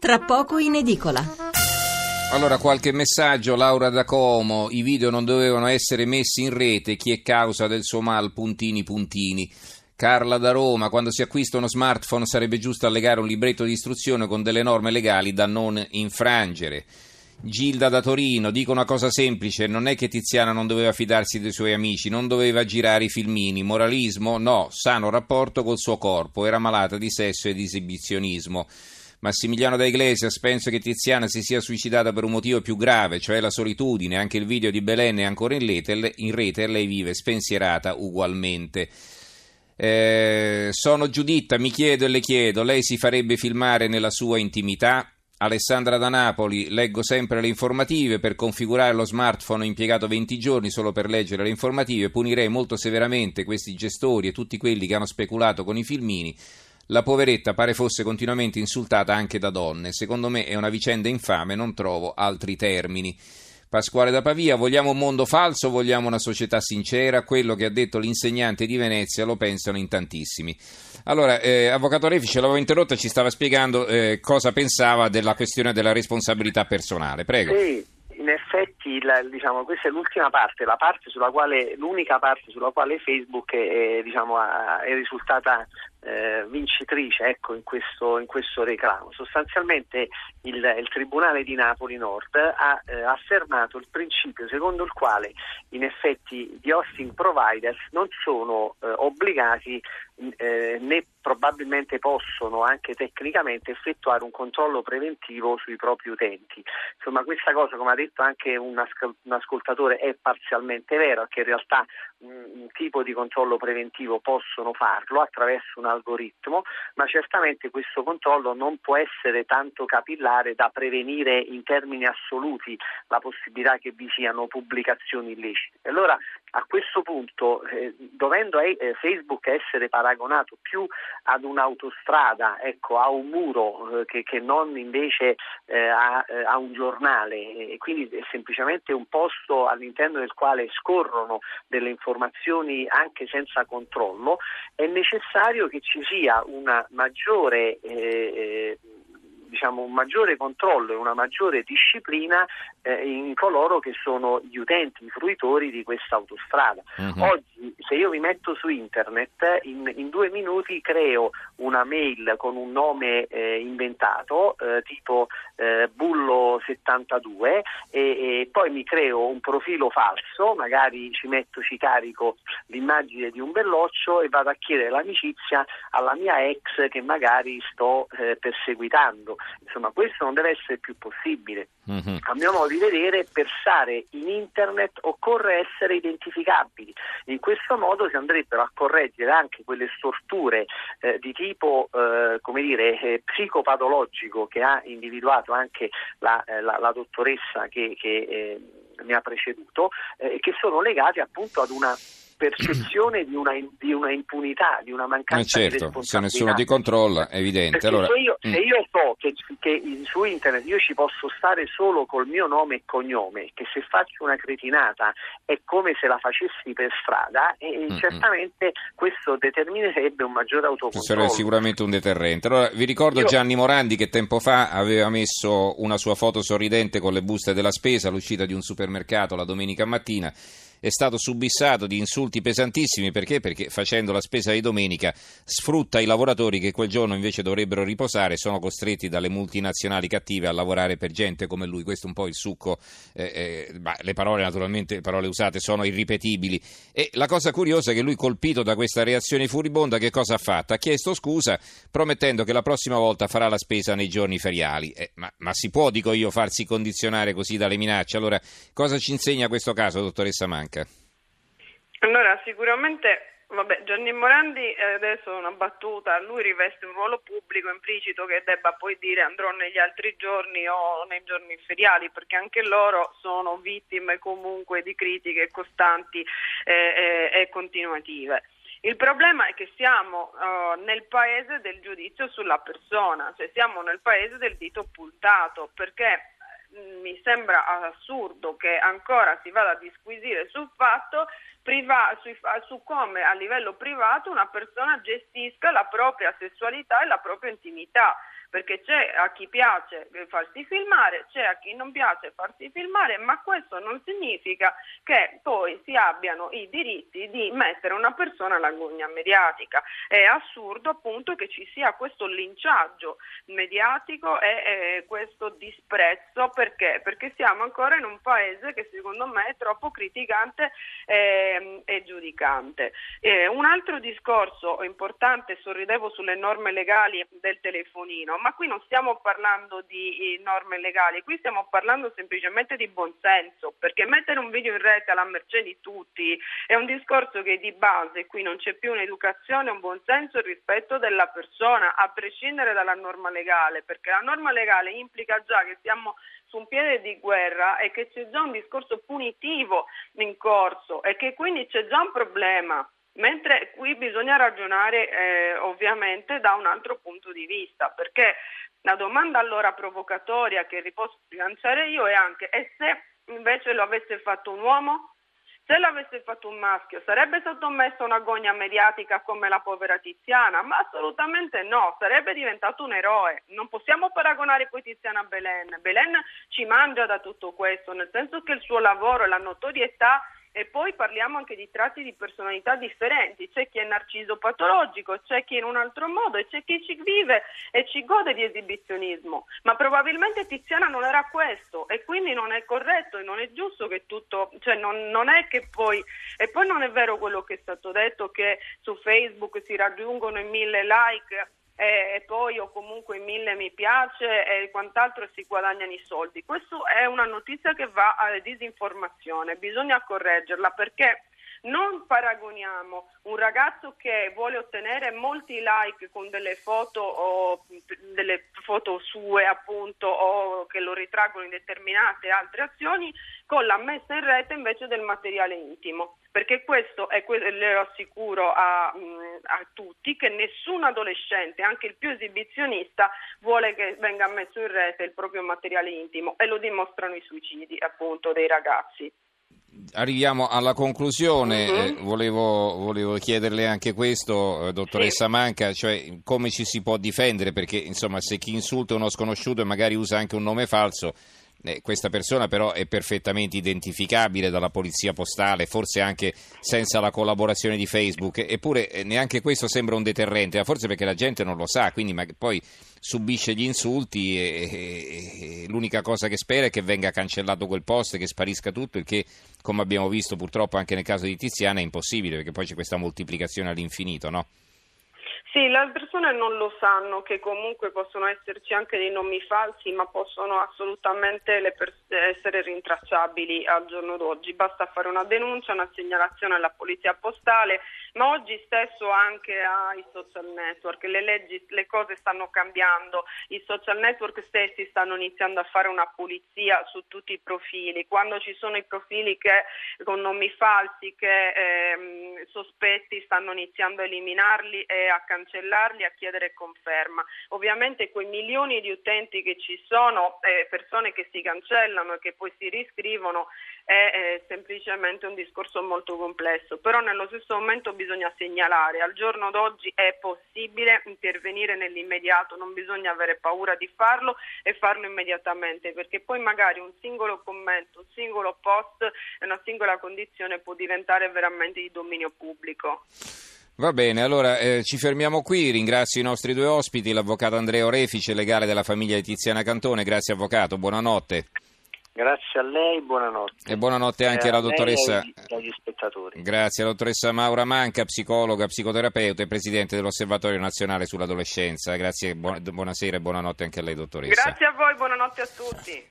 tra poco in edicola. Allora, qualche messaggio, Laura da Como, i video non dovevano essere messi in rete, chi è causa del suo mal, puntini puntini. Carla da Roma, quando si acquista uno smartphone sarebbe giusto allegare un libretto di istruzione con delle norme legali da non infrangere. Gilda da Torino, dico una cosa semplice, non è che Tiziana non doveva fidarsi dei suoi amici, non doveva girare i filmini, moralismo? No, sano rapporto col suo corpo, era malata di sesso e di esibizionismo. Massimiliano da Iglesias, penso che Tiziana si sia suicidata per un motivo più grave, cioè la solitudine, anche il video di Belen è ancora in rete, in rete e lei vive spensierata ugualmente. Eh, sono Giuditta, mi chiedo e le chiedo, lei si farebbe filmare nella sua intimità? Alessandra da Napoli, leggo sempre le informative, per configurare lo smartphone ho impiegato 20 giorni solo per leggere le informative, punirei molto severamente questi gestori e tutti quelli che hanno speculato con i filmini. La poveretta pare fosse continuamente insultata anche da donne, secondo me è una vicenda infame, non trovo altri termini. Pasquale da Pavia, vogliamo un mondo falso vogliamo una società sincera? Quello che ha detto l'insegnante di Venezia lo pensano in tantissimi. Allora, eh, Avvocato Refice, l'avevo interrotta ci stava spiegando eh, cosa pensava della questione della responsabilità personale. Prego. Sì, in effetti la, diciamo, questa è l'ultima parte, parte quale, l'unica parte sulla quale Facebook è, diciamo, è risultata eh, vincitrice ecco, in, questo, in, questo, reclamo. Sostanzialmente il, il Tribunale di Napoli Nord ha eh, affermato il principio secondo il quale in effetti gli hosting providers non sono eh, obbligati eh, né probabilmente possono anche tecnicamente effettuare un controllo preventivo sui propri utenti. Insomma, questa cosa, come ha detto anche un, ascol- un ascoltatore, è parzialmente vero, che in realtà un, tipo di controllo preventivo possono farlo attraverso un algoritmo, ma certamente questo controllo non può essere tanto capillare da prevenire in termini assoluti la possibilità che vi siano pubblicazioni illecite. Allora, a questo punto, eh, dovendo eh, Facebook essere paragonato più ad un'autostrada, ecco, a un muro eh, che, che, non invece eh, a, eh, a, un giornale, e quindi è semplicemente un posto all'interno del quale scorrono delle informazioni anche senza controllo, è necessario che ci sia una maggiore eh, diciamo, un maggiore controllo e una maggiore disciplina eh, in coloro che sono gli utenti, i fruitori di questa autostrada. Uh-huh. Oggi se io mi metto su internet in, in, due minuti creo una mail con un nome eh, inventato eh, tipo eh, Bullo72 e, e, poi mi creo un profilo falso, magari ci metto, ci carico l'immagine di un belloccio e vado a chiedere l'amicizia alla mia ex che magari sto eh, perseguitando. Insomma, questo non deve essere più possibile. Mm-hmm. A mio modo di vedere, per stare in internet occorre essere identificabili. In questo modo si andrebbero a correggere anche quelle storture eh, di tipo eh, come dire, eh, psicopatologico che ha individuato anche la, eh, la, la dottoressa che, che eh, mi ha preceduto, eh, che sono legate appunto ad una percezione di una, di una, impunità, di una mancanza eh certo, di responsabilità. Se nessuno ti controlla, è evidente. Allora, se, io, mm. se, io, so che, che, su internet io ci posso stare solo col mio nome e cognome, che se faccio una cretinata è come se la facessi per strada, e mm, mm. certamente questo determinerebbe un maggiore autocontrollo. Sarebbe sicuramente un deterrente. Allora, vi ricordo io... Gianni Morandi che tempo fa aveva messo una sua foto sorridente con le buste della spesa all'uscita di un supermercato la domenica mattina è stato subissato di insulti pesantissimi perché? Perché facendo la spesa di domenica sfrutta i lavoratori che quel giorno invece dovrebbero riposare e sono costretti dalle multinazionali cattive a lavorare per gente come lui. Questo è un po' il succo. Eh, eh, le parole, naturalmente, le parole usate sono irripetibili. E la cosa curiosa è che lui, colpito da questa reazione furibonda, che cosa ha fatto? Ha chiesto scusa promettendo che la prossima volta farà la spesa nei giorni feriali. Eh, ma, ma si può, dico io, farsi condizionare così dalle minacce? Allora, cosa ci insegna questo caso, dottoressa Manca? Bianca? Allora, sicuramente Vabbè, Gianni Morandi eh, adesso una battuta, lui riveste un ruolo pubblico implicito che debba poi dire andrò negli altri giorni o nei giorni feriali, perché anche loro sono vittime comunque di critiche costanti eh, eh, e continuative. Il problema è che siamo uh, nel paese del giudizio sulla persona, cioè siamo nel paese del dito puntato, perché mi sembra assurdo che ancora si vada a disquisire sul fatto priva- su, su, come a livello privato una persona gestisca la propria sessualità e la propria intimità perché c'è a chi piace farsi filmare, c'è a chi non piace farsi filmare, ma questo non significa che poi si abbiano i diritti di mettere una persona alla gogna mediatica. È assurdo appunto che ci sia questo linciaggio mediatico e, e questo disprezzo perché? Perché siamo ancora in un paese che secondo me è troppo criticante e, e giudicante. E un altro discorso importante, sorridevo sulle norme legali del telefonino, ma qui non stiamo parlando di norme legali, qui stiamo parlando semplicemente di buonsenso, perché mettere un video in rete alla mercé di tutti è un discorso che di base qui non c'è più un'educazione, un buonsenso e rispetto della persona, a prescindere dalla norma legale, perché la norma legale implica già che siamo su un piede di guerra e che c'è già un discorso punitivo in corso e che quindi c'è già un problema. Mentre qui bisogna ragionare eh, ovviamente da un altro punto di vista, perché la domanda allora provocatoria che posso lanciare io è anche e se invece lo avesse fatto un uomo? Se l'avesse fatto un maschio, sarebbe sottomesso a un'agonia mediatica come la povera Tiziana? Ma assolutamente no, sarebbe diventato un eroe. Non possiamo paragonare poi Tiziana a Belen. Belen ci mangia da tutto questo, nel senso che il suo lavoro e la notorietà e poi parliamo anche di tratti di personalità differenti, c'è chi è narciso patologico, c'è chi in un altro modo e c'è chi ci vive e ci gode di esibizionismo, ma probabilmente Tiziana non era questo e quindi non è corretto e non è giusto che tutto, cioè non, non è che poi, e poi non è vero quello che è stato detto che su Facebook si raggiungono i mille like e poi o comunque mille mi piace e quant'altro si guadagnano i soldi. Questa è una notizia che va a disinformazione, bisogna correggerla perché non paragoniamo. Un ragazzo che vuole ottenere molti like con delle foto o delle foto sue appunto o che lo ritraggono in determinate altre azioni con la messa in rete invece del materiale intimo. Perché questo è le assicuro a, a, tutti che nessun adolescente, anche il più esibizionista, vuole che venga messo in rete il proprio materiale intimo e lo dimostrano i suicidi appunto dei ragazzi arriviamo alla conclusione, uh-huh. eh, volevo, volevo, chiederle anche questo, eh, dottoressa sì. Manca, cioè come ci si può difendere, perché insomma se chi insulta uno sconosciuto e magari usa anche un nome falso, eh, questa persona però è perfettamente identificabile dalla polizia postale, forse anche senza la collaborazione di Facebook, eppure eh, neanche questo sembra un deterrente, forse perché la gente non lo sa, quindi poi subisce gli insulti e, e, e, l'unica cosa che spera è che venga cancellato quel post, che sparisca tutto, il che come abbiamo visto purtroppo anche nel caso di Tiziana è impossibile perché poi c'è questa moltiplicazione all'infinito, no? Sì, le persone non lo sanno che comunque possono esserci anche dei nomi falsi, ma possono assolutamente pers- essere rintracciabili al giorno d'oggi. Basta fare una denuncia, una segnalazione alla polizia postale, ma oggi stesso anche ai social network. Le leggi, le cose stanno cambiando, i social network stessi stanno iniziando a fare una pulizia su tutti i profili. Quando ci sono i profili che, con nomi falsi che ehm, sospetti stanno iniziando a eliminarli e a cancellarli, a chiedere conferma. Ovviamente quei milioni di utenti che ci sono, eh, persone che si cancellano e che poi si riscrivono, è semplicemente un discorso molto complesso, però nello stesso momento bisogna segnalare, al giorno d'oggi è possibile intervenire nell'immediato, non bisogna avere paura di farlo e farlo immediatamente, perché poi magari un singolo commento, un singolo post una singola condizione può diventare veramente di dominio pubblico. Va bene, allora eh, ci fermiamo qui. Ringrazio i nostri due ospiti, l'avvocato Andrea Orefice, legale della famiglia di Tiziana Cantone. Grazie avvocato, buonanotte. Grazie a lei, buonanotte. E buonanotte anche alla dottoressa. Agli spettatori. Grazie alla dottoressa Maura Manca, psicologa, psicoterapeuta e presidente dell'Osservatorio Nazionale sull'Adolescenza. Grazie, buonasera e buonanotte anche a lei, dottoressa. Grazie a voi, buonanotte a tutti.